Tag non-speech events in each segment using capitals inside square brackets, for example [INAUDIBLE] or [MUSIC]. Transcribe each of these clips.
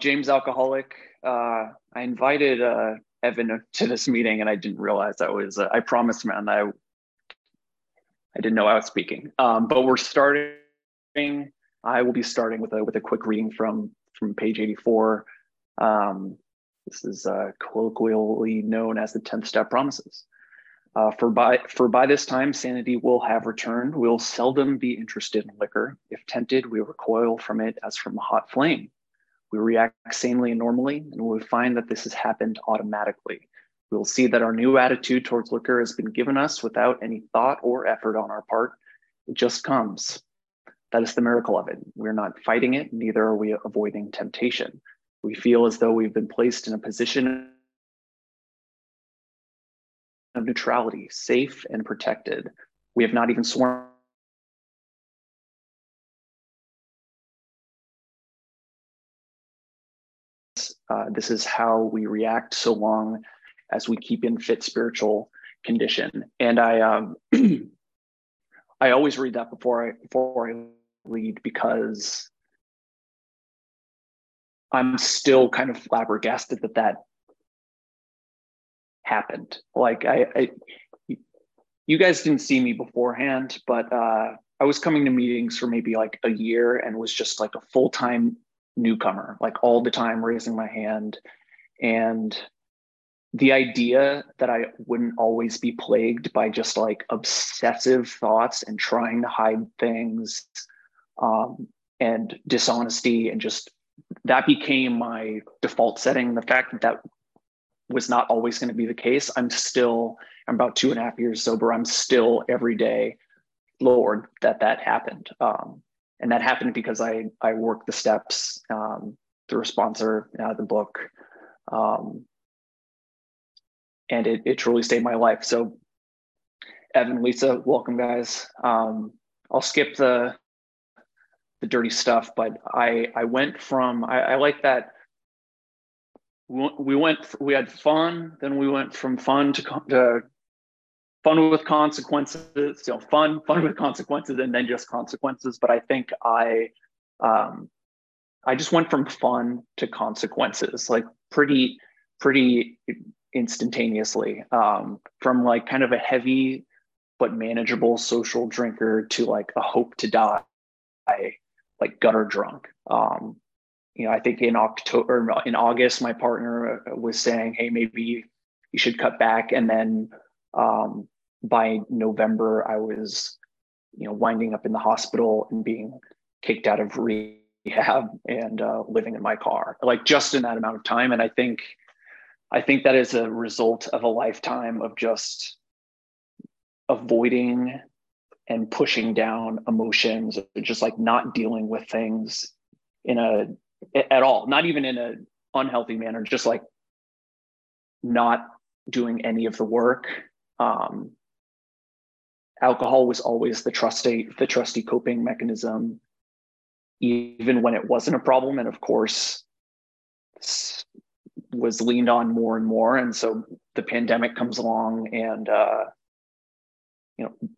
James Alcoholic. Uh, I invited uh, Evan to this meeting, and I didn't realize I was. Uh, I promised man I. I didn't know I was speaking, um, but we're starting. I will be starting with a with a quick reading from from page eighty four. Um, this is uh, colloquially known as the tenth step promises. Uh, for by for by this time sanity will have returned. We'll seldom be interested in liquor. If tempted, we recoil from it as from a hot flame. We react sanely and normally, and we find that this has happened automatically. We will see that our new attitude towards liquor has been given us without any thought or effort on our part. It just comes. That is the miracle of it. We're not fighting it, neither are we avoiding temptation. We feel as though we've been placed in a position of neutrality, safe and protected. We have not even sworn Uh, this is how we react so long as we keep in fit spiritual condition. And I, um, [CLEARS THROAT] I always read that before I before I read because I'm still kind of flabbergasted that that happened. Like I, I you guys didn't see me beforehand, but uh, I was coming to meetings for maybe like a year and was just like a full time newcomer, like all the time raising my hand. And the idea that I wouldn't always be plagued by just like obsessive thoughts and trying to hide things um, and dishonesty and just that became my default setting. The fact that that was not always going to be the case. I'm still, I'm about two and a half years sober. I'm still every day, Lord, that that happened. Um, and that happened because I I worked the steps um, through a sponsor, uh, the book, um, and it it truly saved my life. So, Evan, Lisa, welcome, guys. Um, I'll skip the the dirty stuff, but I I went from I, I like that we went we had fun then we went from fun to, to fun with consequences, you know, fun, fun with consequences, and then just consequences. But I think I, um, I just went from fun to consequences, like pretty, pretty instantaneously. Um, from like kind of a heavy but manageable social drinker to like a hope to die, like gutter drunk. Um, you know, I think in October, in August, my partner was saying, "Hey, maybe you should cut back," and then um, by November, I was, you know, winding up in the hospital and being kicked out of rehab and uh, living in my car, like just in that amount of time. And I think, I think that is a result of a lifetime of just avoiding and pushing down emotions, just like not dealing with things in a at all, not even in an unhealthy manner, just like not doing any of the work um, alcohol was always the trusty the trusty coping mechanism even when it wasn't a problem. And of course was leaned on more and more. And so the pandemic comes along and uh you know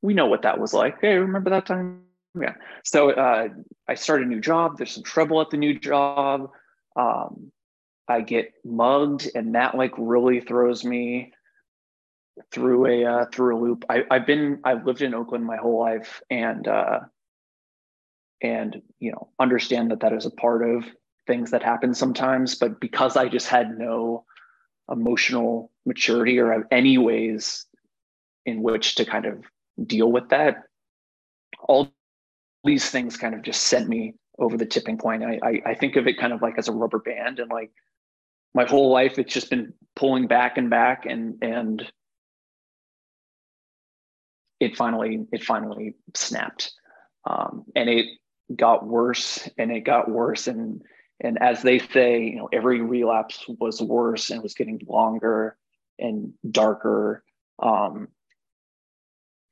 we know what that was like. Hey remember that time? Yeah. So uh i start a new job. There's some trouble at the new job. Um i get mugged and that like really throws me through a uh, through a loop. I, I've been I've lived in Oakland my whole life, and uh, and you know understand that that is a part of things that happen sometimes. But because I just had no emotional maturity or any ways in which to kind of deal with that, all these things kind of just sent me over the tipping point. I, I, I think of it kind of like as a rubber band, and like my whole life, it's just been pulling back and back, and and it finally it finally snapped. Um, and it got worse and it got worse. And and as they say you know every relapse was worse and was getting longer and darker. Um,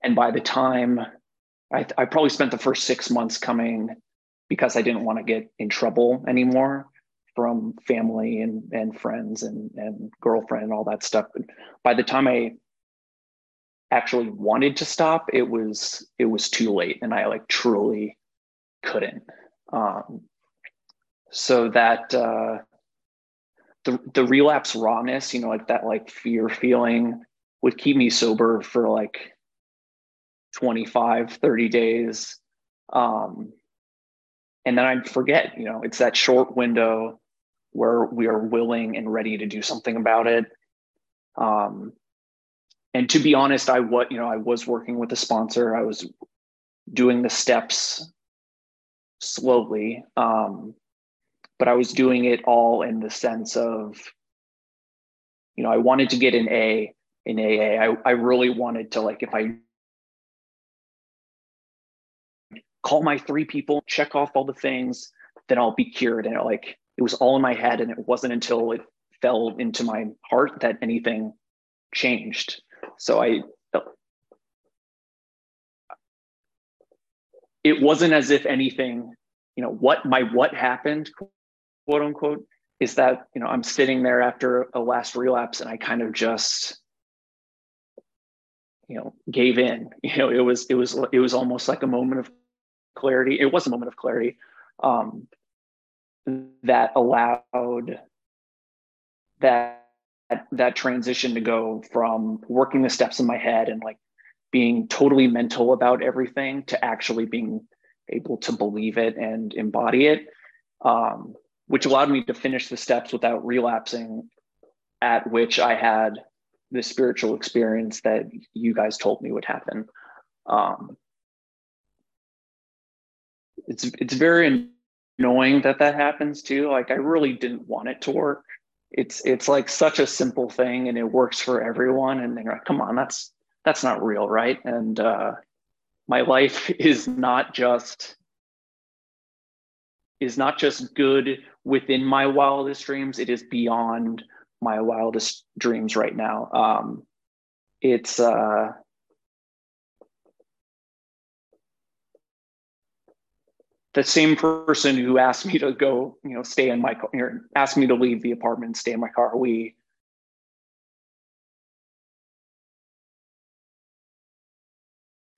and by the time I, I probably spent the first six months coming because i didn't want to get in trouble anymore from family and and friends and and girlfriend and all that stuff. But by the time i actually wanted to stop, it was it was too late, and I like truly couldn't. Um, so that uh, the the relapse rawness, you know, like that like fear feeling would keep me sober for like 25, 30 days. Um, and then I'd forget, you know, it's that short window where we are willing and ready to do something about it. Um, and to be honest, I what you know, I was working with a sponsor. I was doing the steps slowly, um, but I was doing it all in the sense of, you know, I wanted to get an A in AA. I, I really wanted to like if I call my three people, check off all the things, then I'll be cured. And it, like it was all in my head, and it wasn't until it fell into my heart that anything changed. So I it wasn't as if anything, you know, what my what happened, quote unquote, is that, you know, I'm sitting there after a last relapse and I kind of just you know gave in. [LAUGHS] You know it was it was it was almost like a moment of clarity. It was a moment of clarity um, that allowed that that transition to go from working the steps in my head and like being totally mental about everything to actually being able to believe it and embody it um, which allowed me to finish the steps without relapsing at which i had the spiritual experience that you guys told me would happen. Um, it's it's very annoying that that happens too. Like i really didn't want it to work it's it's like such a simple thing and it works for everyone. And they're like come on that's that's not real right? And uh, my life [LAUGHS] is not just is not just good within my wildest dreams. It is beyond my wildest dreams right now. Um, it's uh, the same person who asked me to go, you know, stay in my car, asked me to leave the apartment, stay in my car. We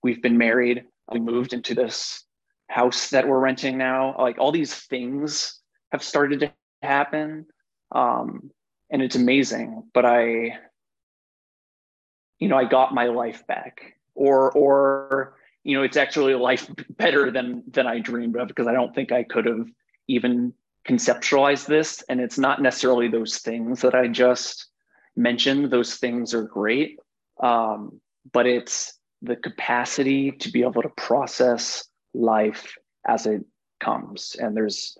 we've been married. We moved into this house that we're renting now. Like all these things have started to happen, um, and it's amazing. But I, you know, I got my life back, or or you know, it's actually life [LAUGHS] better than than I dreamed of because I don't think I could have even conceptualized this. And it's not necessarily those things that I just mentioned. Those things are great, um, but it's the capacity to be able to process life as it comes. And there's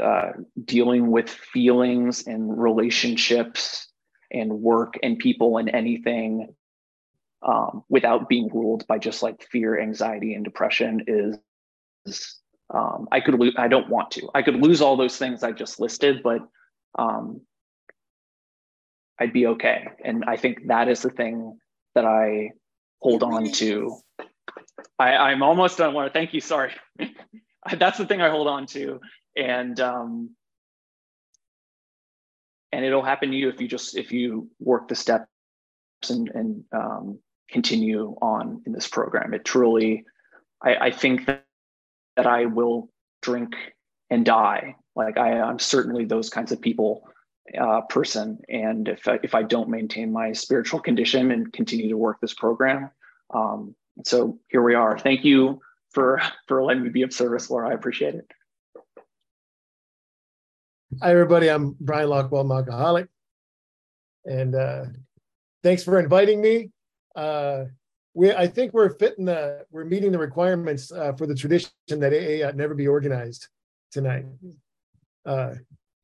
uh, dealing with feelings and relationships and work and people and anything um, without being ruled by just like fear, anxiety, and depression is, is um, I could lose. I don't want to. I could lose all those things I just listed, but um, I'd be okay. And I think that is the thing that I hold on to. I, I'm almost done. To thank you. Sorry, [LAUGHS] that's the thing I hold on to, and um, and it'll happen to you if you just if you work the steps and and um, continue on in this program. It truly, I, I think that, that I will drink and die. Like I, I'm certainly those kinds of people uh, person. And if I, if I don't maintain my spiritual condition and continue to work this program, um, so here we are. Thank you for for letting me be of service, Laura. I appreciate it. Hi, everybody. I'm Bryan Lockwell, alcoholic, and uh, thanks for inviting me uh, we I think we're fitting the we're meeting the requirements uh, for the tradition that AA never be organized tonight. Uh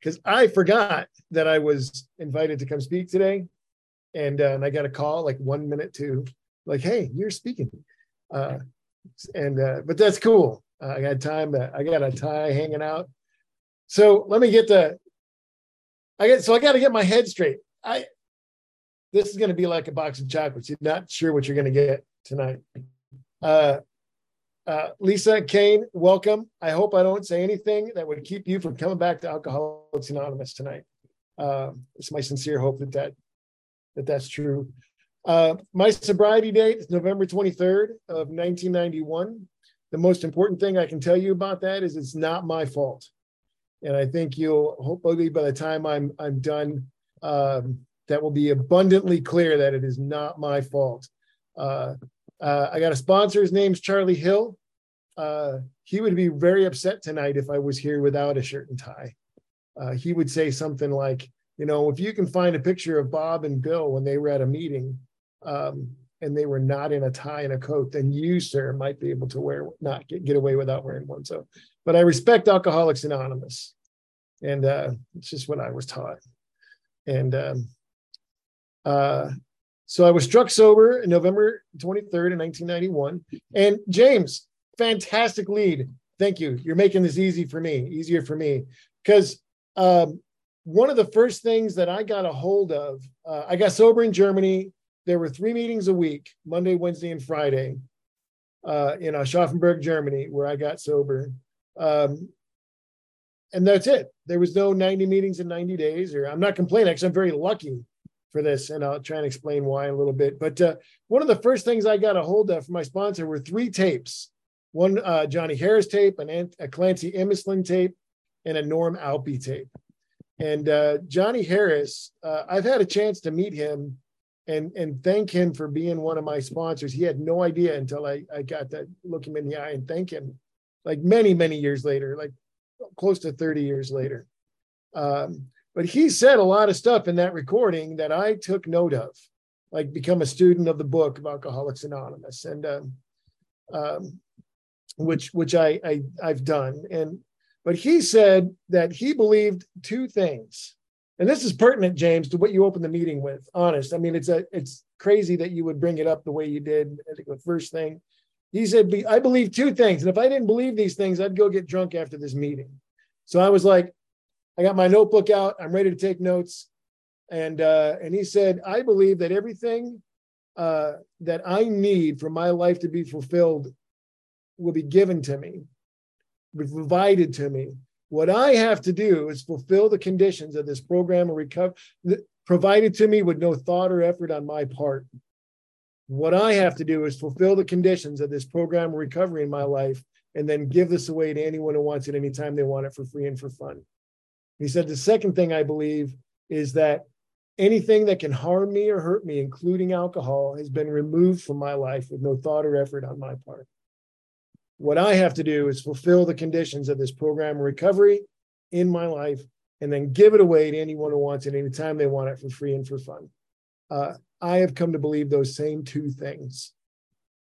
because uh, I forgot that I was invited to come speak today, and uh, and I got a call like one minute to like, hey, you're speaking, uh, and uh, but that's cool. Uh, I got time. I got a tie hanging out. So let me get the. I get so I got to get my head straight. I this is going to be like a box of chocolates. You're not sure what you're going to get tonight. Uh, uh, Lisa Kane, welcome. I hope I don't say anything that would keep you from coming back to Alcoholics Anonymous tonight. Uh, it's my sincere hope that that, that that's true. Uh, my sobriety date is November 23rd of 1991. The most important thing I can tell you about that is it's not my fault. And I think you'll hopefully by the time I'm I'm done, um, that will be abundantly clear that it is not my fault. Uh, uh, I got a sponsor. His name's Charlie Hill. Uh, he would be very upset tonight if I was here without a shirt and tie. Uh, he would say something like, you know, if you can find a picture of Bob and Bill when they were at a meeting um, and they were not in a tie and a coat, then you, sir, might be able to wear, not get, get away without wearing one. So, but I respect Alcoholics Anonymous. And uh, it's just what I was taught. And um, uh, so I was struck sober in November 23rd in 1991. And James, fantastic lead. Thank you. You're making this easy for me, easier for me. Because um, one of the first things that I got a hold of, uh, I got sober in Germany. There were three meetings a week Monday, Wednesday, and Friday uh, in Aschaffenburg, Germany, where I got sober. Um, and that's it. There was no 90 meetings in 90 days, or I'm not complaining. Actually, I'm very lucky for this, and I'll try and explain why in a little bit. But uh, one of the first things I got a hold of from my sponsor were three tapes: one uh, Johnny Harris tape, an, a Clancy Imislund tape, and a Norm Alpe tape. And uh, Johnny Harris, uh, I've had a chance to meet him and and thank him for being one of my sponsors. He had no idea until I, I got to look him in the eye and thank him like many, many years later, like close to 30 years later. Um, but he said a lot of stuff in that recording that I took note of, like become a student of the book of Alcoholics Anonymous, and um, um, which which I, I I've done. And but he said that he believed two things. And this is pertinent, James, to what you opened the meeting with. Honest. I mean, it's a it's crazy that you would bring it up the way you did. The first thing. He said, I believe two things. And if I didn't believe these things, I'd go get drunk after this meeting. So I was like, I got my notebook out. I'm ready to take notes. And uh, and he said, I believe that everything uh, that I need for my life to be fulfilled will be given to me provided to me. What I have to do is fulfill the conditions of this program and recover provided to me with no thought or effort on my part. What I have to do is fulfill the conditions of this program recovery in my life and then give this away to anyone who wants it anytime they want it for free and for fun. He said the second thing I believe is that anything that can harm me or hurt me, including alcohol, has been removed from my life with no thought or effort on my part. What I have to do is fulfill the conditions of this program of recovery in my life and then give it away to anyone who wants it anytime they want it for free and for fun. Uh, I have come to believe those same two things.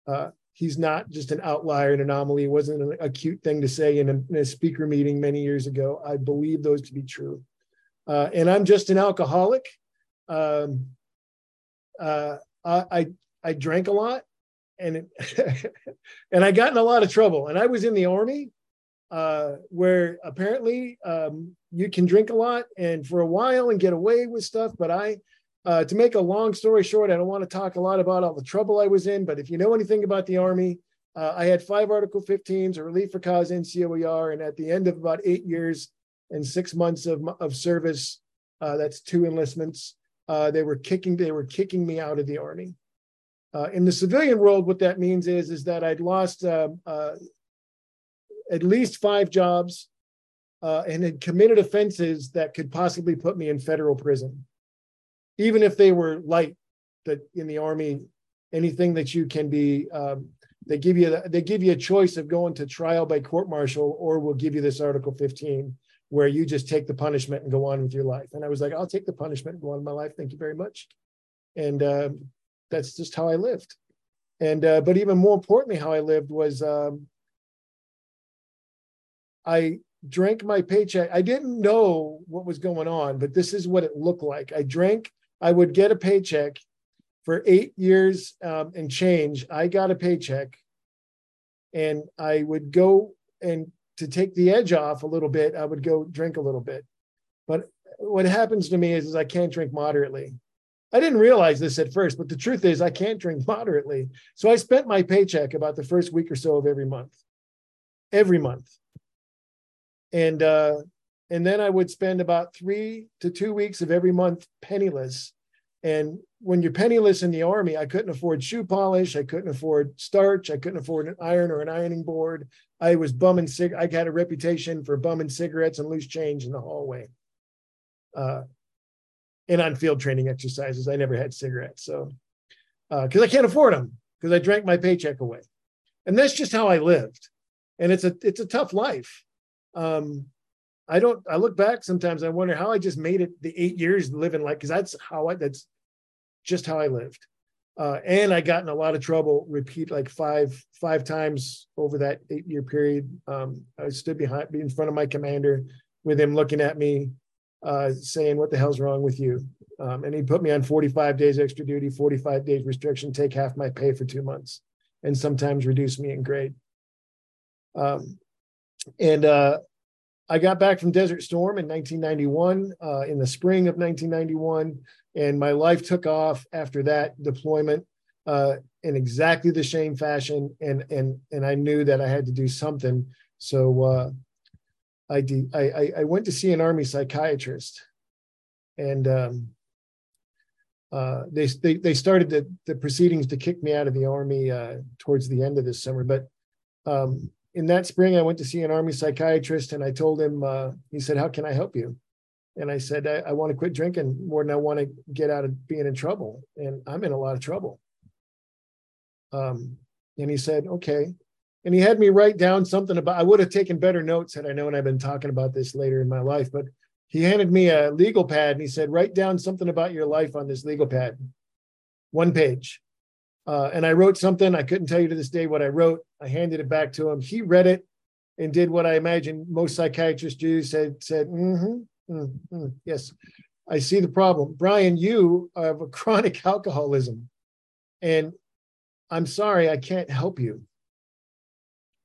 Uh, he's not just an outlier, an anomaly. It wasn't an acute thing to say in a, in a speaker meeting many years ago. I believe those to be true. Uh, and I'm just an alcoholic. Um, uh, I, I, I drank a lot and it, [LAUGHS] and I got in a lot of trouble. And I was in the army, uh, where apparently um, you can drink a lot and for a while and get away with stuff. But I, uh, to make a long story short, I don't want to talk a lot about all the trouble I was in. But if you know anything about the army, uh, I had five Article 15s, a relief for cause NCOER, and at the end of about eight years and six months of, of service, uh, that's two enlistments. Uh, they were kicking they were kicking me out of the army. Uh, in the civilian world, what that means is, is that I'd lost uh, at least five jobs and had committed offenses that could possibly put me in federal prison, even if they were light. That in the army, anything that you can be, um, they give you they give you a choice of going to trial by court martial, or we'll give you this Article 15 where you just take the punishment and go on with your life. And I was like, I'll take the punishment and go on with my life. Thank you very much. And um, that's just how I lived. And uh, but even more importantly, how I lived was um, I drank my paycheck. I didn't know what was going on, but this is what it looked like. I drank. I would get a paycheck for eight years um, and change. I got a paycheck, and I would go and to take the edge off a little bit. I would go drink a little bit. But what happens to me is, is I can't drink moderately. I didn't realize this at first, but the truth is I can't drink [LAUGHS] moderately. So I spent my paycheck about the first week or so of every month, every month. And uh, and then I would spend about three to two weeks of every month penniless. And when you're penniless in the army, I couldn't afford shoe polish, I couldn't afford starch, I couldn't afford an iron or an ironing board. I was bumming cig. I had a reputation for bumming cigarettes and loose change in the hallway. Uh, and on field training exercises, I never had cigarettes. So, because uh, I can't afford them, because I drank my paycheck away, and that's just how I lived. And it's a it's a tough life. Um, I don't. I look back sometimes. I wonder how I just made it the eight years living like because that's how I. That's just how I lived. Uh, and I got in a lot of trouble. Repeat like five five times over that eight year period. Um, I stood behind in front of my commander with him looking at me, uh, saying, "What the hell's wrong with you?" Um, and he put me on 45 days extra duty, 45 days restriction, take half my pay for two months, and sometimes reduce me in grade. Um, and uh, I got back from Desert Storm in 1991, uh, in the spring of 1991, and my life took off after that deployment uh, in exactly the same fashion. And and and I knew that I had to do something. So uh, I, I I went to see an army psychiatrist, and um, uh, they, they they started the the proceedings to kick me out of the army uh, towards the end of this summer, but. Um, in that spring, I went to see an army psychiatrist and I told him, uh, he said, How can I help you? And I said, I, I want to quit drinking more than I want to get out of being in trouble. And I'm in a lot of trouble. Um, and he said, Okay. And he had me write down something about, I would have taken better notes had I known I've been talking about this later in my life, but he handed me a legal pad and he said, Write down something about your life on this legal pad, one page. Uh, and I wrote something. I couldn't tell you to this day what I wrote. I handed it back to him. He read it and did what I imagine most psychiatrists do. Said, said, mm-hmm, mm-hmm, yes, I see the problem. Bryan, you have a [LAUGHS] chronic alcoholism, and I'm sorry, I can't help you.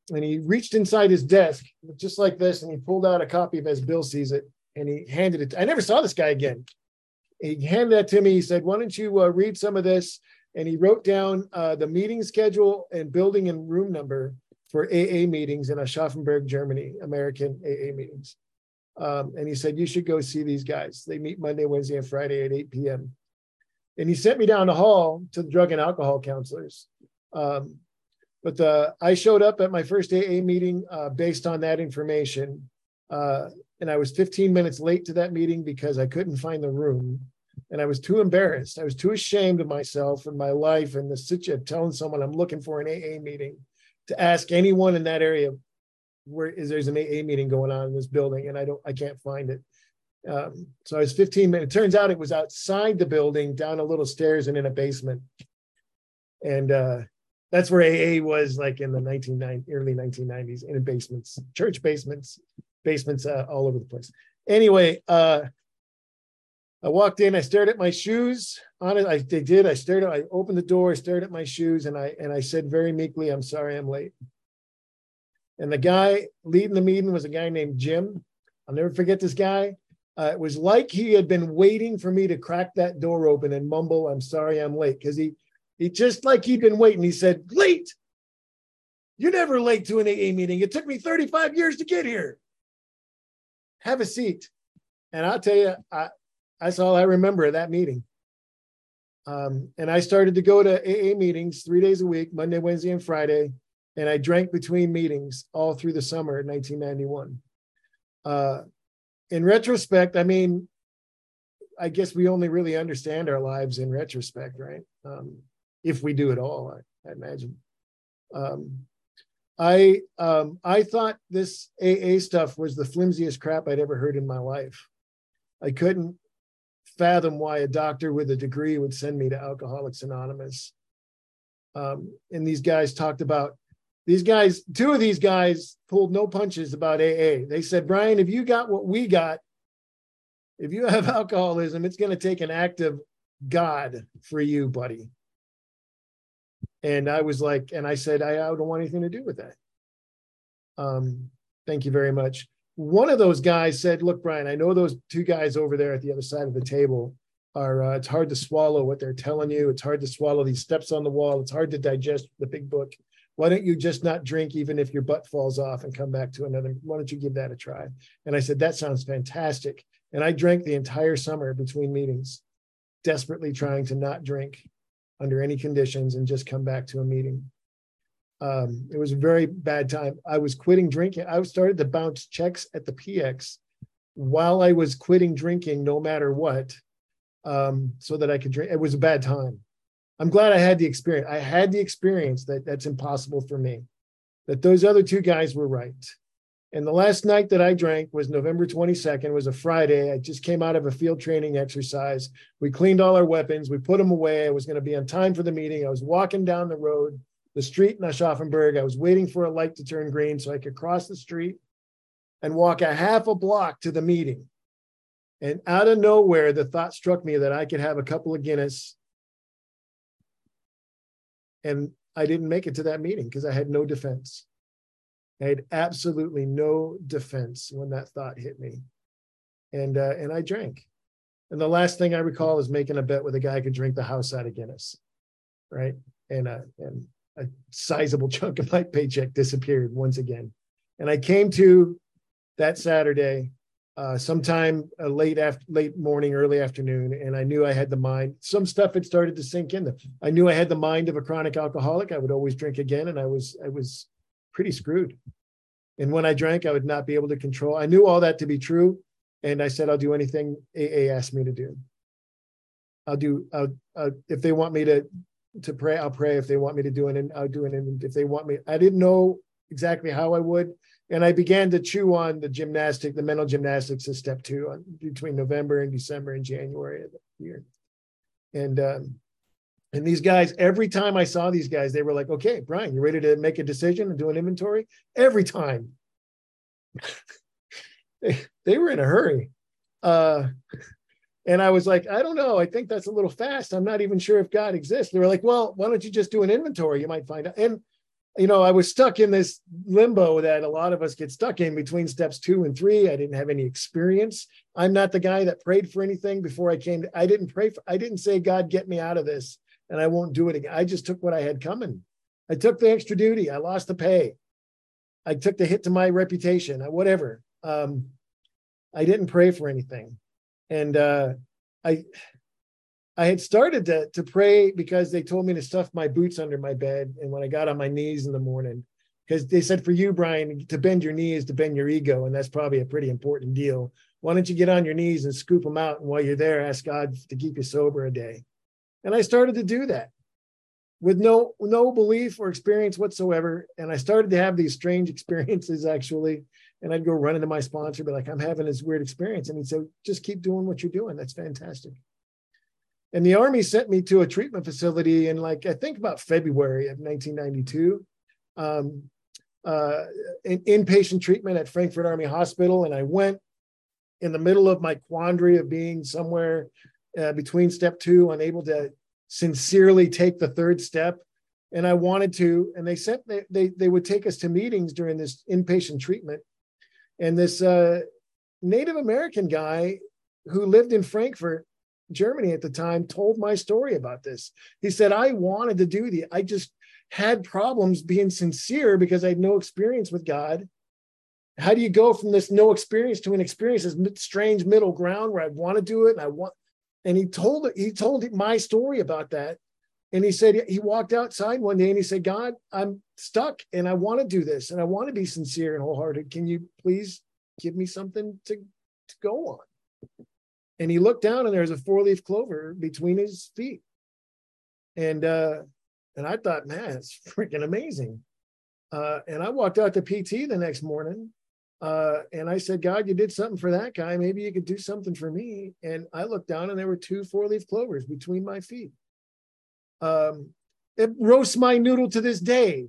And he reached inside his desk, just like this, and he pulled out a copy of As Bill Sees It, and he handed it. To, I never saw this guy again. He handed that to me. He said, "Why don't you uh, read some of this?" And he wrote down uh, the meeting schedule and building and room number for AA meetings in Aschaffenburg, Germany, American AA meetings. Um, and he said, You should go see these guys. They meet Monday, Wednesday, and Friday at 8 p.m. And he sent me down the hall to the drug and alcohol counselors. Um, but the, I showed up at my first AA meeting uh, based on that information. Uh, and I was 15 minutes late to that meeting because I couldn't find the room and I was too embarrassed. I was too ashamed of myself and my life and the situation telling someone I'm looking for an AA meeting to ask anyone in that area where is there's an AA meeting going on in this building and I don't I can't find it. Um, so I was 15 minutes. It turns out it was outside the building, down a little stairs and in a basement. And uh, that's where AA was like in the 1990 early 1990s in basements, church basements, basements uh, all over the place. Anyway, uh, I walked in, I stared at my shoes. On it, I they did. I stared at, I opened the door, I stared at my shoes, and I and I said very meekly, I'm sorry I'm late. And the guy leading the meeting was a guy named Jim. I'll never forget this guy. Uh, it was like he had been waiting for me to crack that door open and mumble, I'm sorry I'm late. Because he he just like he'd been waiting. He said, Late. You're never late to an AA meeting. It took me 35 years to get here. Have a seat. And I'll tell you, I, that's all I remember of that meeting. Um, and I started to go to AA meetings three days a week, Monday, Wednesday, and Friday. And I drank between meetings all through the summer of 1991. Uh, in retrospect, I mean, I guess we only really understand our lives in retrospect, right? Um, if we do at all, I, I imagine. Um, I um, I thought this AA stuff was the flimsiest crap I'd ever heard in my life. I couldn't fathom why a doctor with a degree would send me to Alcoholics Anonymous. Um, and these guys talked about these guys, two of these guys pulled no punches about AA. They said, Bryan, if you got what we got, if you have [LAUGHS] alcoholism, it's going to take an act of God for you, buddy. And I was like, and I said, I, I don't want anything to do with that. Um, thank you very much one of those guys said, "Look, Bryan, I know those two guys over there at the other side of the table are. Uh, it's hard to swallow what they're telling you. It's hard to swallow these steps on the wall. It's hard to digest the big book. Why don't you just not drink, even if your butt falls off, and come back to another? Why don't you give that a try?" And I said, "That sounds fantastic." And I drank the entire summer between meetings. desperately trying to not drink under any conditions and just come back to a meeting. Um, it was a very bad time. I was quitting drinking. I started to bounce checks at the PX while I was quitting drinking, no matter what, um, so that I could drink. It was a bad time. I'm glad I had the experience. I had the experience that that's impossible for me. That those other two guys were right. And the last night that I drank was November 22nd, was a Friday. I just came out of a field training exercise. We cleaned all our weapons, we put them away. I was going to be on time for the meeting. I was walking down the road, the street in Aschaffenburg. I was waiting for a light to turn green so I could cross the street and walk a half a block to the meeting. And out of nowhere, the thought struck me that I could have a couple of Guinness. And I didn't make it to that meeting because I had no defense. I had absolutely no defense when that thought hit me, and uh, and I drank. And the last thing I recall is making a bet with a guy I could drink the house out of Guinness, right? And uh, and a sizable [LAUGHS] chunk of my paycheck disappeared once again. And I came to that Saturday, uh, sometime uh, late after late morning, early afternoon, and I knew I had the mind. Some stuff had started to sink in. I knew I had the mind of a chronic alcoholic. I would always drink again, and I was I was pretty screwed. And when I drank, I would not be able to control. I knew all that to be true. And I said, I'll do anything AA asked me to do. I'll do, I'll, uh, if they want me to, to pray, I'll pray. If they want me to do it, and I'll do it. And if they want me, I didn't know exactly how I would. And I began to chew on the gymnastic, the mental gymnastics of step two on, between November and December and January of the year. And um, and these guys, every time I saw these guys, they were like, okay, Bryan, you ready to make a decision and do an inventory? Every time. [LAUGHS] they, they were in a hurry. Uh, and I was like, I don't know. I think that's a little fast. I'm not even sure if God exists. They were like, well, why don't you just do an inventory? You might find out. And, you know, I was stuck in this limbo that a lot of us get stuck in between steps two and three. I didn't have any experience. I'm not the guy that prayed for anything before I came. I didn't pray for, I didn't say, God, get me out of this and I won't do it again. I just took what I had coming. I took the extra duty. I lost the pay. I took the hit to my reputation, whatever. Um, I didn't pray for anything. And uh, I I had started to, to pray because they told me to stuff my boots under my bed. And when I got on my knees in the morning, because they said for you, Bryan, to bend your knees to bend your ego. And that's probably a pretty important deal. Why don't you get on your knees and scoop them out? And while you're there, ask God to keep you sober a day. And I started to do that with no no belief or experience whatsoever. And I started to have these strange [LAUGHS] experiences actually. And I'd go run into my sponsor, be like, I'm having this weird experience. And he'd say, just keep doing what you're doing. That's fantastic. And the Army sent me to a treatment facility in like, I think about February of 1992. Um, uh, in, inpatient treatment at Frankfurt Army Hospital. And I went in the middle of my quandary of being somewhere uh, between step two, unable to sincerely take the third step. And I wanted to, and they sent they they, they would take us to meetings during this inpatient treatment. And this uh, Native American guy who lived in Frankfurt, Germany at the time, told my story about this. He said, I wanted to do the, I just had problems being sincere because I had no experience with God. How do you go from this no experience to an experience, this strange middle ground where I want to do it and I want and he told he told my story about that and he said he walked outside one day and he said god i'm stuck and i want to do this and i want to be sincere and wholehearted can you please give me something to, to go on and he looked down and there was a four leaf clover between his feet and uh and i thought man it's freaking amazing uh and i walked out to pt the next morning uh, and I said, God, you did something for that guy. Maybe you could do something for me. And I looked down and there were two four leaf clovers between my feet. Um, it roasts my noodle to this day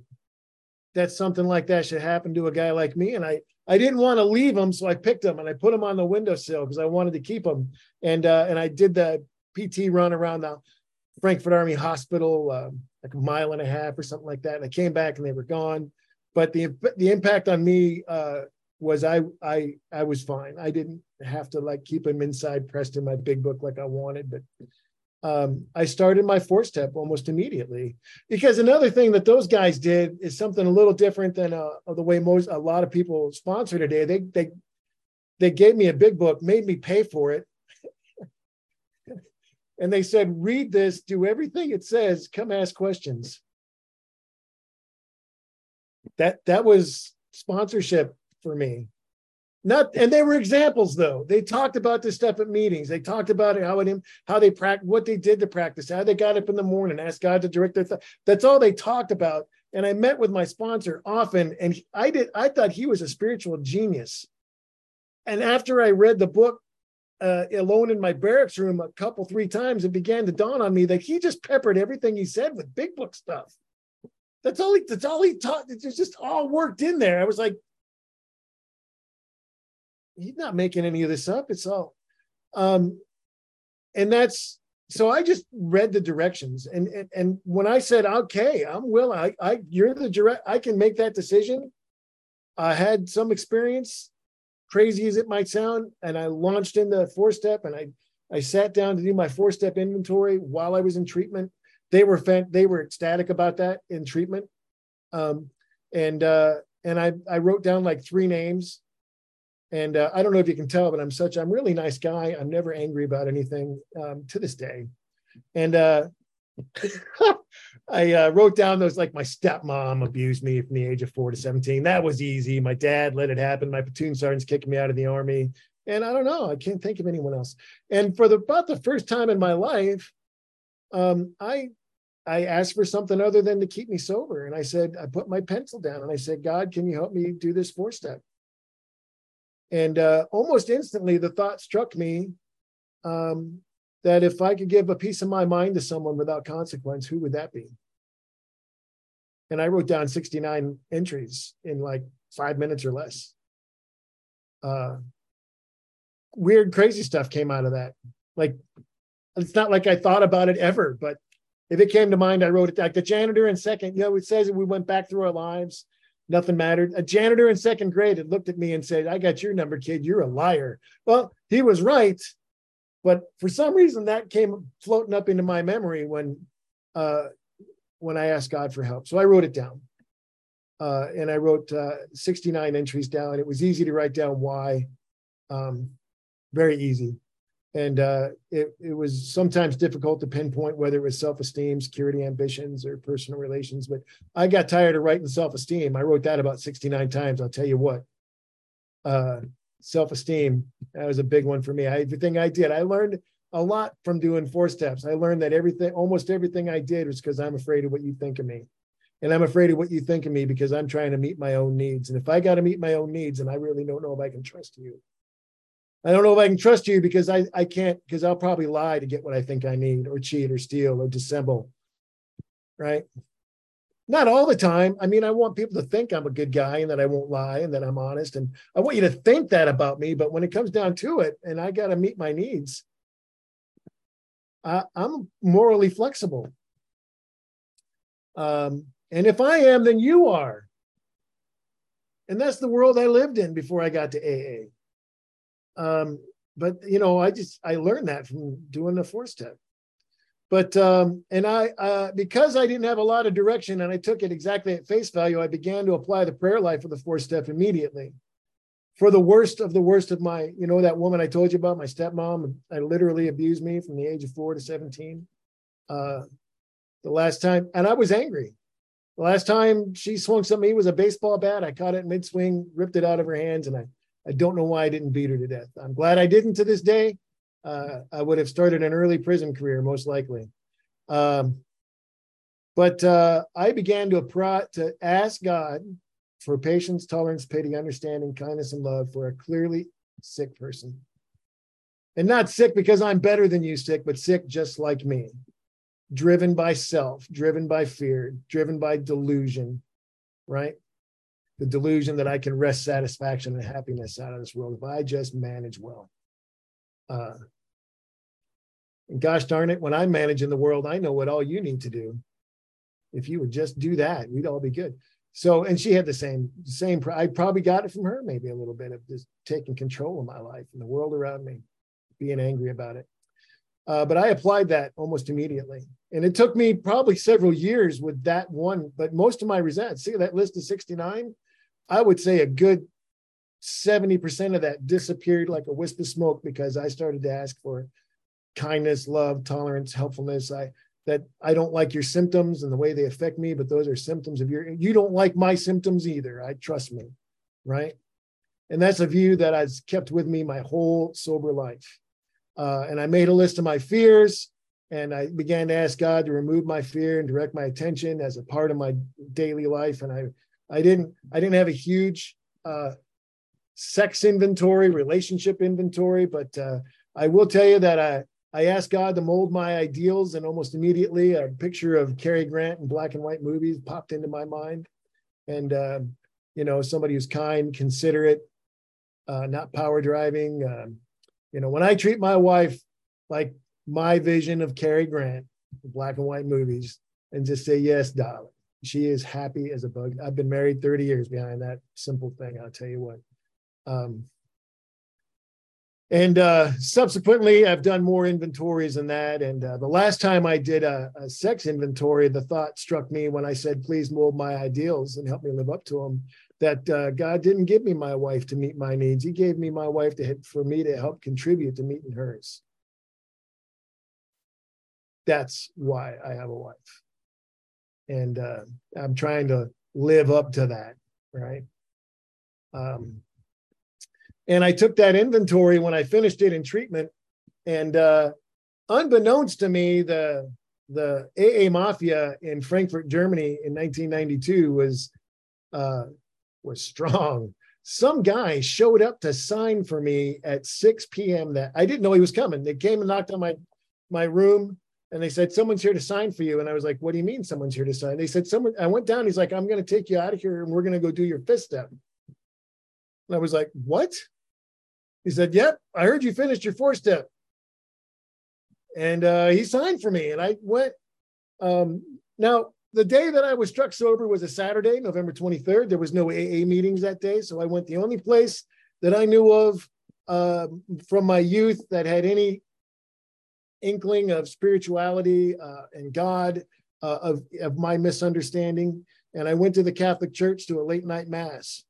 that something like that should happen to a guy like me. And I, I didn't want to leave him, so I picked him and I put him on the windowsill because I wanted to keep him. And uh, and I did the PT run around the Frankfurt Army Hospital, um, like a mile and a half or something like that. And I came back and they were gone. But the the impact on me uh, was I I I was fine. I didn't have to like keep him inside pressed in my big book like I wanted, but um, I started my four step almost immediately because another thing that those guys did is something a little different than uh, the way most a lot of people sponsor today. They they they gave me a big book, made me pay for it, [LAUGHS] and they said, read this, do everything it says, come ask questions. That that was sponsorship for me. Not and they were examples though. They talked about this stuff at meetings. They talked about how it how they practice what they did to practice, how they got up in the morning, asked God to direct their. Th- That's all they talked about. And I met with my sponsor often, and I did. I thought he was a spiritual genius. And after I read the book uh, alone in my barracks room a couple, three times, it began to dawn on me that he just peppered everything he said with big book stuff. That's all he, that's all he taught. It's just all worked in there. I was like, he's not making any of this up. It's all, um, and that's, so I just read the directions. And, and, and when I said, okay, I'm willing, I, I, you're the direct, I can make that decision. I had some experience crazy as it might sound, and I launched into four step and I I sat down to do my four step inventory while I was in treatment. They were fan- they were ecstatic about that in treatment, um, and uh, and I I wrote down like three names, and uh, I don't know if you can tell, but I'm such I'm really nice guy. I'm never angry about anything um, to this day, and uh, [LAUGHS] I uh, wrote down those like my stepmom abused me from the age of four to 17. That was easy. My dad let it happen. My platoon sergeant's kicked me out of the army. And I don't know, I can't think of anyone else. And for the, about the first time in my life, um, I I asked for something other than to keep me sober. And I said, I put my pencil down and I said, God, can you help me do this four step? And uh, almost instantly, the thought struck me um, that if I could give a piece of my mind to someone without consequence, who would that be? And I wrote down 69 entries in like five minutes or less. Uh, weird, crazy stuff came out of that. Like, it's not like I thought about it ever, but if it came to mind, I wrote it like the janitor in second, you know, it says we went back through our lives, nothing mattered. A janitor in second grade had looked at me and said, I got your number, kid. You're a liar. Well, he was right but for some reason, that came floating up into my memory when uh, when I asked God for help. So I wrote it down, uh, and I wrote uh, 69 entries down. It was easy to write down why, um, very easy, and uh, it it was sometimes difficult to pinpoint whether it was self-esteem, security, ambitions, or personal relations. But I got tired of writing self-esteem. I wrote that about 69 times. I'll tell you what. Uh, self-esteem that was a big one for me I, everything i did i learned a lot from doing four steps i learned that everything almost everything i did was because i'm afraid of what you think of me and i'm afraid of what you think of me because i'm trying to meet my own needs and if i got to meet my own needs and i really don't know if i can trust you i don't know if i can trust you because i, I can't because i'll probably lie to get what i think i need or cheat or steal or dissemble right not all the time. I mean, I want people to think I'm a good guy and that I won't lie and that I'm honest. And I want you to think that about me. But when it comes down to it and I got to meet my needs, I, I'm morally flexible. Um, and if I am, then you are. And that's the world I lived in before I got to AA. Um, but you know, I just I learned that from doing the four step but um, and I uh, because I didn't have a lot of direction and I took it exactly at face value, I began to apply the prayer life of the four step immediately. For the worst of the worst of my, you know, that woman I told you about, my stepmom, I literally abused me from the age of four to 17. Uh, the last time, and I was angry. The last time she swung something, it was a baseball bat. I caught it mid swing, ripped it out of her hands, and I, I don't know why I didn't beat her to death. I'm glad I didn't to this day uh, I would have started an early prison career, most likely. Um, but uh, I began to, to ask God for patience, tolerance, pity, understanding, kindness, and love for a clearly sick person. And not sick because I'm better than you, sick, but sick just like me, driven by self, driven by fear, driven by delusion, right? The delusion that I can wrest satisfaction and happiness out of this world if I just manage well. Uh, and gosh darn it, when I'm managing the world, I know what all you need to do. If you would just do that, we'd all be good. So, and she had the same, same, I probably got it from her, maybe a little bit of just taking control of my life and the world around me, being angry about it. Uh, but I applied that almost immediately. And it took me probably several years with that one, but most of my resentment, see that list of 69? I would say a good 70% of that disappeared like a wisp of smoke because I started to ask for kindness, love, tolerance, helpfulness. I that I don't like your symptoms and the way they affect me, but those are symptoms of your. You don't like my symptoms either. I trust me, right? And that's a view that I've kept with me my whole sober life. Uh, and I made a list of my fears, and I began to ask God to remove my fear and direct my attention as a part of my daily life. And I, I didn't, I didn't have a huge uh, sex inventory, relationship inventory, but uh, I will tell you that I, I asked God to mold my ideals, and almost immediately a picture of Cary Grant in black and white movies popped into my mind. And, uh, you know, somebody who's kind, considerate, uh, not power driving. Um, you know, when I treat my wife like my vision of Cary Grant, black and white movies, and just say, yes, darling, she is happy as a bug. I've been married 30 years behind that simple thing. I'll tell you what. Um, and uh, subsequently, I've done more inventories than that. And uh, the last time I did a, a, sex inventory, the thought struck me when I said, please mold my ideals and help me live up to them, that uh, God didn't give me my wife to meet my needs. He gave me my wife to for me to help contribute to meeting hers. That's why I have a wife. And uh, I'm trying to live up to that, right? Um, and I took that inventory when I finished it in treatment. And uh, unbeknownst to me, the the AA Mafia in Frankfurt, Germany in 1992 was uh, was strong. Some guy showed up to sign for me at 6 p.m. That I didn't know he was coming. They came and knocked on my my room and they said, Someone's here to sign for you. And I was like, What do you mean someone's here to sign? They said, Someone, I went down. He's like, I'm going to take you out of here and we're going to go do your fifth step. And I was like, What? He said, Yep, I heard you finished your four step. And uh, he signed for me. And I went. Um, now, the day that I was struck sober was a Saturday, November 23rd. There was no AA meetings that day. So I went the only place that I knew of uh, from my youth that had any inkling of spirituality uh, and God, uh, of, of my misunderstanding. And I went to the Catholic Church to a late night mass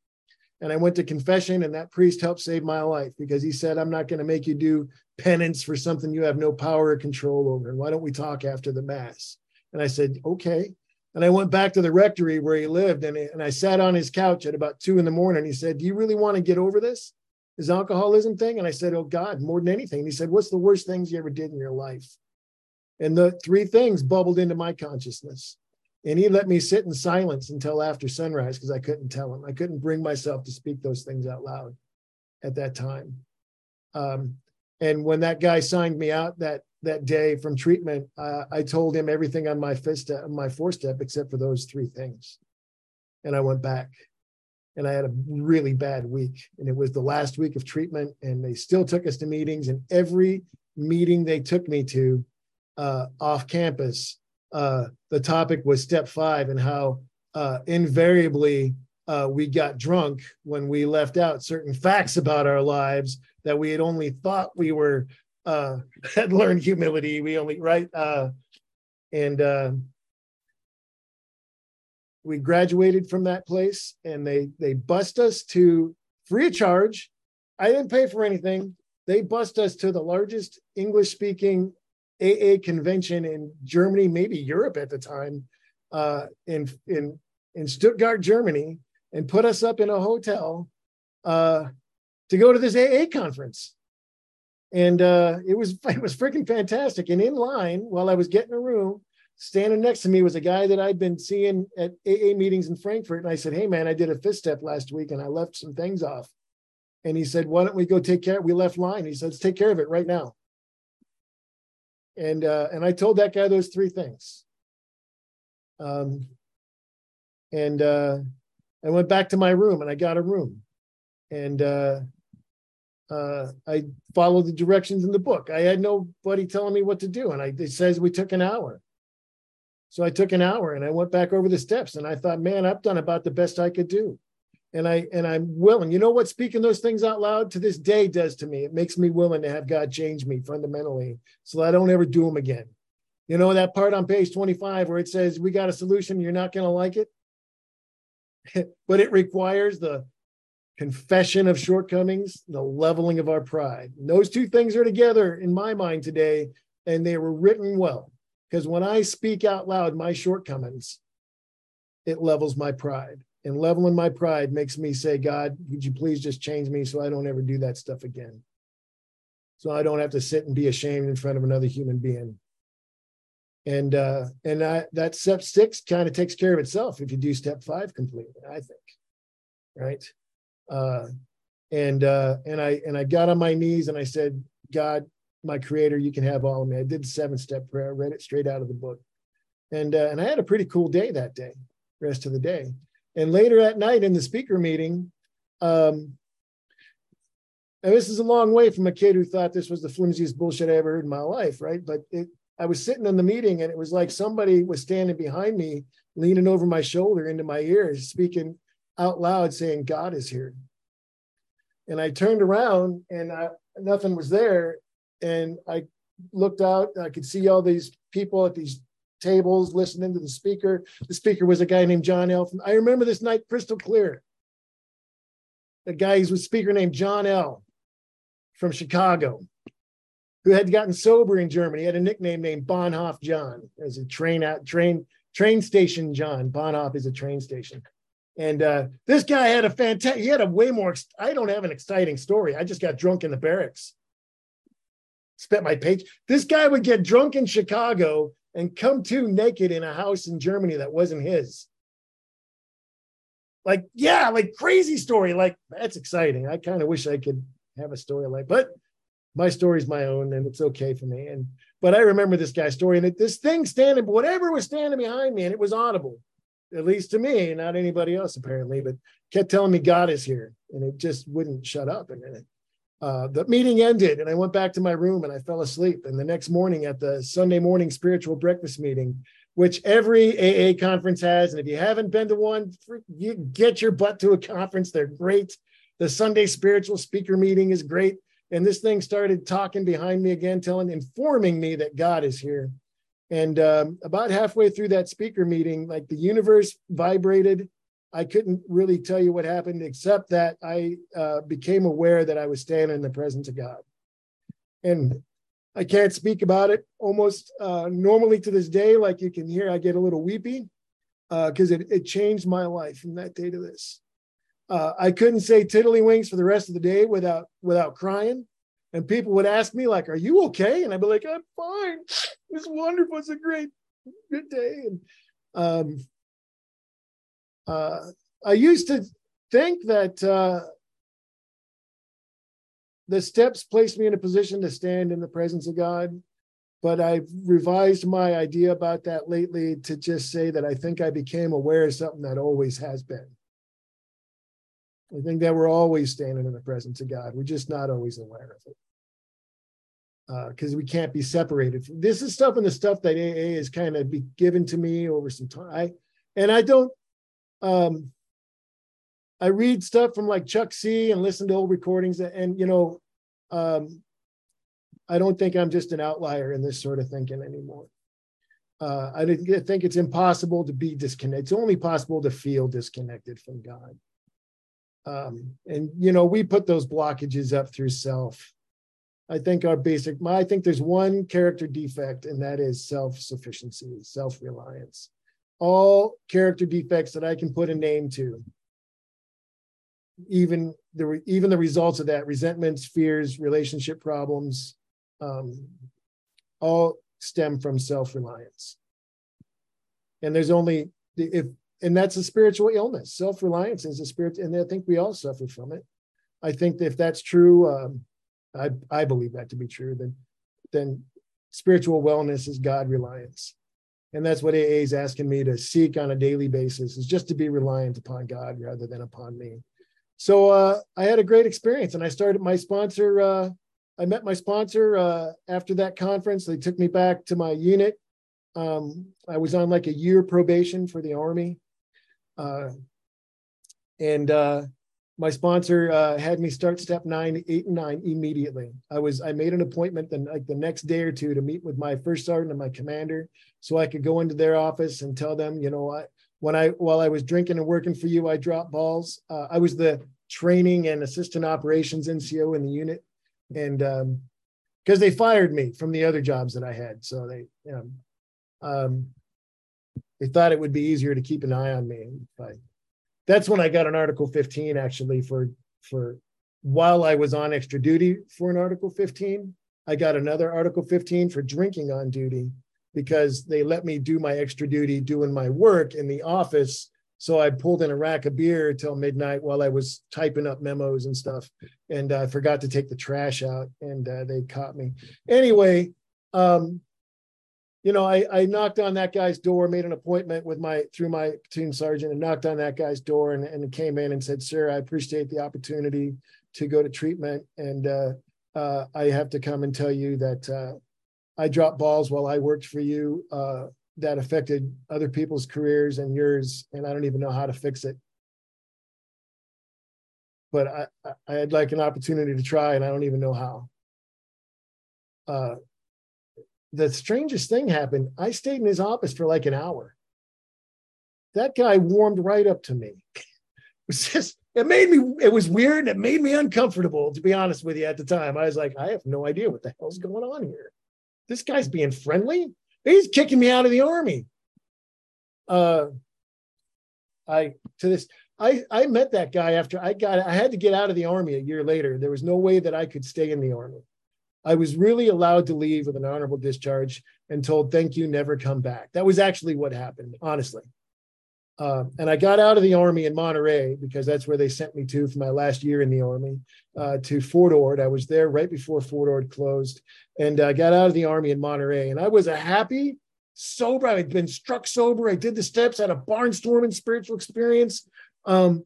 and I went to confession, and that priest helped save my life because he said, I'm not going to make you do penance for something you have no power or control over. And why don't we talk after the Mass? And I said, okay. And I went back to the rectory where he lived, and, and I sat on his couch at about two in the morning. He said, Do you really want to get over this? This alcoholism thing? And I said, Oh God, more than anything. And he said, What's the worst things you ever did in your life? And the three things bubbled into my consciousness. And he let me sit in silence until after sunrise because I couldn't tell him. I couldn't bring myself to speak those things out loud at that time. Um, and when that guy signed me out that that day from treatment, uh, I told him everything on my fist, step, my four step, except for those three things. And I went back, and I had a really bad week. And it was the last week of treatment, and they still took us to meetings. And every meeting they took me to uh, off campus, uh, the topic was step five and how uh, invariably uh, we got drunk when we left out certain facts about our lives that we had only thought we were uh, [LAUGHS] had learned humility. We only right uh, and we graduated from that place, and they they bust us to free of charge. I didn't pay for anything. They bust us to the largest English speaking AA convention in Germany, maybe Europe at the time, uh, in in in Stuttgart, Germany, and put us up in a hotel uh, to go to this AA conference. And uh, it was [LAUGHS] it was freaking fantastic. And in line, while I was getting a room, standing next to me was a guy that I'd been seeing at AA meetings in Frankfurt. And I said, "Hey, man, I did a fifth step last week, and I left some things off." And he said, "Why don't we go take care?" We left line. He said, "Let's take care of it right now." and uh, and I told that guy those three things. Um, and uh, I went back to my room and I got a room, and uh, uh, I followed the directions in the book. I had nobody telling me what to do, and I it says we took an hour. So I took an hour and I went back over the steps, and I thought, man, I've done about the best I could do and I and I'm willing. You know what speaking those things out loud to this day does to me? It makes me willing to have God change me fundamentally so I don't ever do them again. You know that part on page 25 where it says we got a solution, you're not going to like it. [LAUGHS] but it requires the confession of shortcomings, the leveling of our pride. And those two things are together in my mind today, and they were written well. Because when I speak out loud my shortcomings, it levels my pride. And leveling my pride makes me say, God, would you please just change me so I don't ever do that stuff again? So I don't have to sit and be ashamed in front of another human being. And uh, and I, that step six kind of takes care of itself if you do step five completely, I think. Right. Uh, and uh, and I and I got on my knees and I said, God, my creator, you can have all of me. I did the seven step prayer, I read it straight out of the book. And uh, and I had a pretty cool day that day, rest of the day. And later at night in the speaker meeting, um, and this is a long way from a kid who thought this was the flimsiest bullshit I ever heard in my life, right? But it, I was sitting in the meeting and it was like somebody was standing behind me, leaning over my shoulder into my ears, speaking out loud, saying, God is here. And I turned around and I, nothing was there. And I looked out, and I could see all these people at these tables listening to the speaker. The speaker was a guy named John Elf. I remember this night crystal clear. The guy was a speaker named John L. from Chicago, who had gotten sober in Germany. He had a nickname named Bahnhof John as a train out train train station John. Bahnhof is a train station. And uh, this guy had a fantastic, he had a way more, I don't have an exciting story. I just got drunk in the barracks. Spent my page. This guy would get drunk in Chicago and come to naked in a house in Germany that wasn't his. Like, yeah, like crazy story. Like, that's exciting. I kind of wish I could have a story like, but my story's my own and it's okay for me. And but I remember this guy's story and it, this thing standing, whatever was standing behind me, and it was audible at least to me, not anybody else apparently, but kept telling me God is here, and it just wouldn't shut up. And then uh, the meeting ended, and I went back to my room and I fell asleep. And the next morning at the Sunday morning spiritual breakfast meeting, which every AA conference has, and if you haven't been to one, you get your butt to a conference. They're great. The Sunday spiritual speaker meeting is great. And this thing started talking behind me again, telling, informing me that God is here. And um, about halfway through that speaker meeting, like the universe vibrated. I couldn't really tell you what happened, except that I uh, became aware that I was standing in the presence of God. And I can't speak about it almost uh, normally to this day. Like you can hear, I get a little weepy because uh, it, it changed my life from that day to this. Uh, I couldn't say tiddlywinks for the rest of the day without without crying and people would ask me like, "Are you okay?" And I'd be like, "I'm fine. It's wonderful. It's a great, good day." And um, uh, I used to think that uh, the steps placed me in a position to stand in the presence of God, but I've revised my idea about that lately to just say that I think I became aware of something that always has been. I think that we're always standing in the presence of God. We're just not always aware of it because uh, we can't be separated. This is stuff and the stuff that AA is kind of be given to me over some time. I, and I don't. Um, I read stuff from like Chuck C and listen to old recordings, and, you know, um, I don't think I'm just an outlier in this sort of thinking anymore. Uh, I think it's impossible to be disconnected. It's only possible to feel disconnected from God. Um, and you know, we put those blockages up through self I think our basic, I think there's one character defect, and that is self sufficiency, self reliance. All character defects that I can put a name to, even the even the results of that, resentments, fears, relationship problems, um, all stem from self reliance. And there's only if and that's a spiritual illness. Self reliance is a spirit, and I think we all suffer from it. I think that if that's true. Um, I, I believe that to be true, then, then spiritual wellness is God reliance. And that's what AA is asking me to seek on a daily basis is just to be reliant upon God rather than upon me. So uh, I had a great experience and I started my sponsor. Uh, I met my sponsor uh, after that conference. They took me back to my unit. Um, I was on like a year probation for the Army. Uh, and uh, my sponsor uh, had me start step nine, eight, and nine immediately. I was I made an appointment then like the next day or two to meet with my first sergeant and my commander, so I could go into their office and tell them, you know, I when I while I was drinking and working for you, I dropped balls. Uh, I was the training and assistant operations NCO in the unit, and because um, they fired me from the other jobs that I had, so they you know, um, they thought it would be easier to keep an eye on me. But that's when I got an Article 15 actually for for while I was on extra duty for an Article 15. I got another Article 15 for drinking on duty because they let me do my extra duty doing my work in the office. So I pulled in a rack of beer till midnight while I was typing up memos and stuff. And I forgot to take the trash out and uh, they caught me. Anyway, um, you know, I, I knocked on that guy's door, made an appointment with my through my platoon sergeant and knocked on that guy's door and, and came in and said, Sir, I appreciate the opportunity to go to treatment. And uh, uh, I have to come and tell you that uh, I dropped balls while I worked for you uh, that affected other people's careers and yours, and I don't even know how to fix it. But I, I'd like an opportunity to try, and I don't even know how. The strangest thing happened. I stayed in his office for like an hour. That guy warmed right up to me. [LAUGHS] It was just, it made me, it was weird. It made me uncomfortable, to be honest with you at the time. I was like, I have no idea what the hell's going on here this guy's being friendly. He's kicking me out of the army. Uh, I to this I I met that guy after I got I had to get out of the army a year later. There was no way that I could stay in the army. I was really allowed to leave with an honorable discharge and told thank you, never come back. That was actually what happened, honestly. Uh, and I got out of the army in Monterey because that's where they sent me to for my last year in the army uh, to Fort Ord. I was there right before Fort Ord closed, and I got out of the army in Monterey. And I was a happy, sober. I'd been struck sober. I did the steps, had a barnstorming spiritual experience. Um,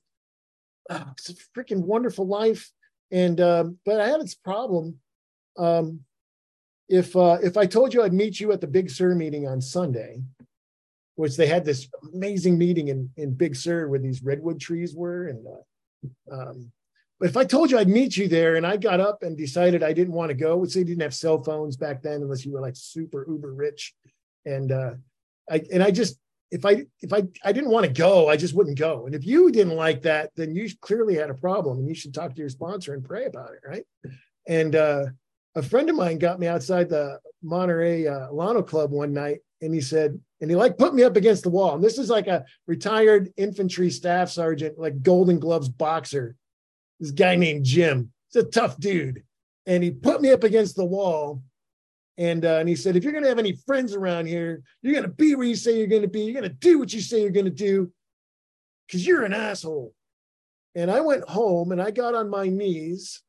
oh, it's a freaking wonderful life. And um, but I had this problem. Um, if uh, if I told you I'd meet you at the Big Sur meeting on Sunday which they had this amazing meeting in, in Big Sur where these redwood trees were. And uh, um, but if I told you I'd meet you there and I got up and decided I didn't want to go, would they didn't have cell phones back then unless you were like super uber rich. And uh, I and I just if I if I I didn't want to go, I just wouldn't go. And if you didn't like that, then you clearly had a problem and you should talk to your sponsor and pray about it, right? And uh, a friend of mine got me outside the Monterey uh, Llano Club one night and he said, and he like put me up against the wall. And this is like a retired infantry staff sergeant, like Golden Gloves boxer. This guy named Jim. He's a tough dude. And he put me up against the wall. And, uh, and he said, if you're going to have any friends around here, you're going to be where you say you're going to be. You're going to do what you say you're going to do because you're an asshole. And I went home and I got on my knees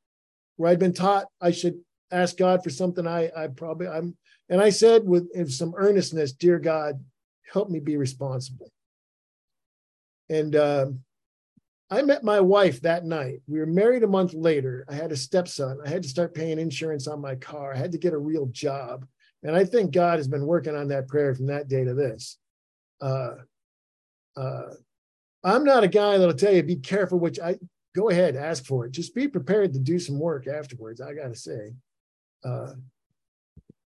where I'd been taught I should ask God for something I, I probably, I'm, and I said with some earnestness, Dear God, help me be responsible. And um, I met my wife that night. We were married a month later. I had a stepson. I had to start paying insurance on my car. I had to get a real job. And I think God has been working on that prayer from that day to this. Uh, uh, I'm not a guy that'll tell you, be careful, which I go ahead, ask for it. Just be prepared to do some work afterwards. I got to say. Uh,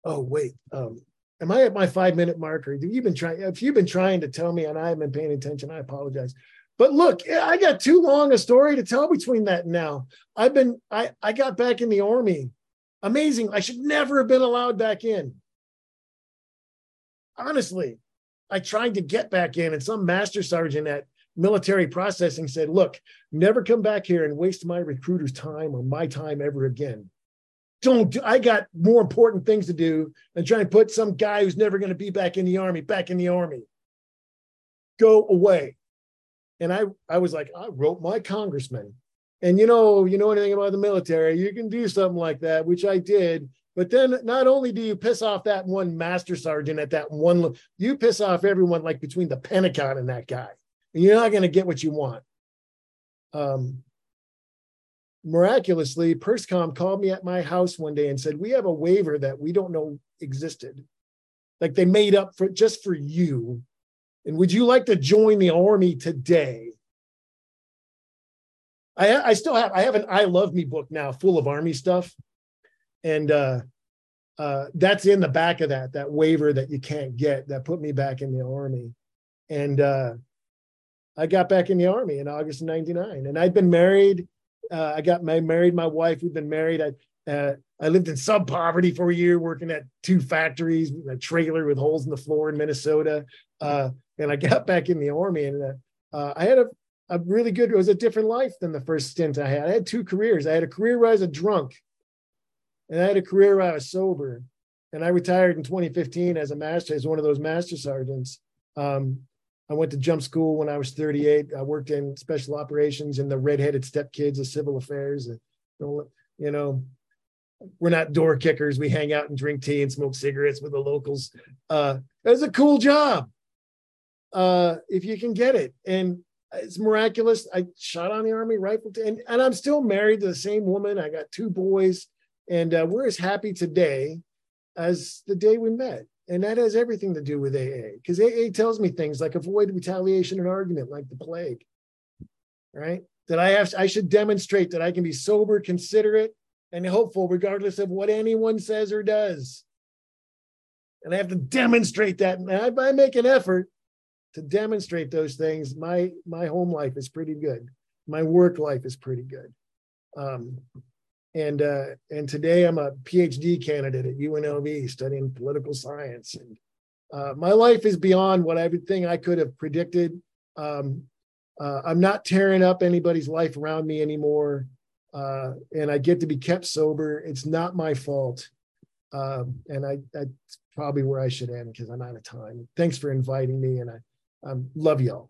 oh wait, um, am I at my five minute marker? Have you been trying? If you've been trying to tell me and I haven't been paying attention, I apologize. But look, I got too long a story to tell between that and now. I've been, I, I got back in the army. Amazing. I should never have been allowed back in. Honestly, I tried to get back in, and some master sergeant at military processing said, Look, never come back here and waste my recruiter's time or my time ever again don't do, I got more important things to do than trying to put some guy who's never going to be back in the army back in the army. Go away. And I, I was like, I wrote my congressman. And you know, you know anything about the military, you can do something like that, which I did. But then not only do you piss off that one master sergeant at that one, you piss off everyone like between the Pentagon and that guy. And you're not going to get what you want. Um, miraculously, PERSCOM called me at my house one day and said, We have a waiver that we don't know existed. Like they made up for just for you. And would you like to join the army today? I, I still have I have an I Love Me book now full of army stuff. And uh uh, that's in the back of that that waiver that you can't get that put me back in the army and uh, I got back in the army in August of '99, and I'd been married. Uh, I got my married my wife. We've been married. I uh, I lived in sub poverty for a year, working at two factories, a trailer with holes in the floor in Minnesota. Uh, and I got [LAUGHS] back in the army, and uh, uh, I had a, a really good. It was a different life than the first stint I had. I had two careers. I had a career where I was a drunk, and I had a career where I was sober. And I retired in 2015 as a master, as one of those master sergeants. Um, I went to jump school when I was 38. I worked in special operations in the redheaded stepkids of civil affairs. And, You know, we're not door kickers. We hang out and drink tea and smoke cigarettes with the locals. Uh, was a cool job uh, if you can get it. And it's miraculous. I shot on the Army rifle, and, and I'm still married to the same woman. I got two boys, and uh, we're as happy today as the day we met. And that has everything to do with AA because AA tells me things like avoid retaliation and argument like the plague, right? That I have, I should demonstrate that I can be sober, considerate, and hopeful regardless of what anyone says or does. And I have to demonstrate that. And if I make an effort to demonstrate those things, my my home life is pretty good. My work life is pretty good. Um, and uh, and today I'm a PhD candidate at UNLV studying political science. And uh, my life is beyond what everything I could have predicted. Um, uh, I'm not tearing up anybody's life around me anymore uh, and I get to be kept sober. It's not my fault. Um, and I, that's probably where I should end because I'm out of time. Thanks for inviting me, and I um, love y'all.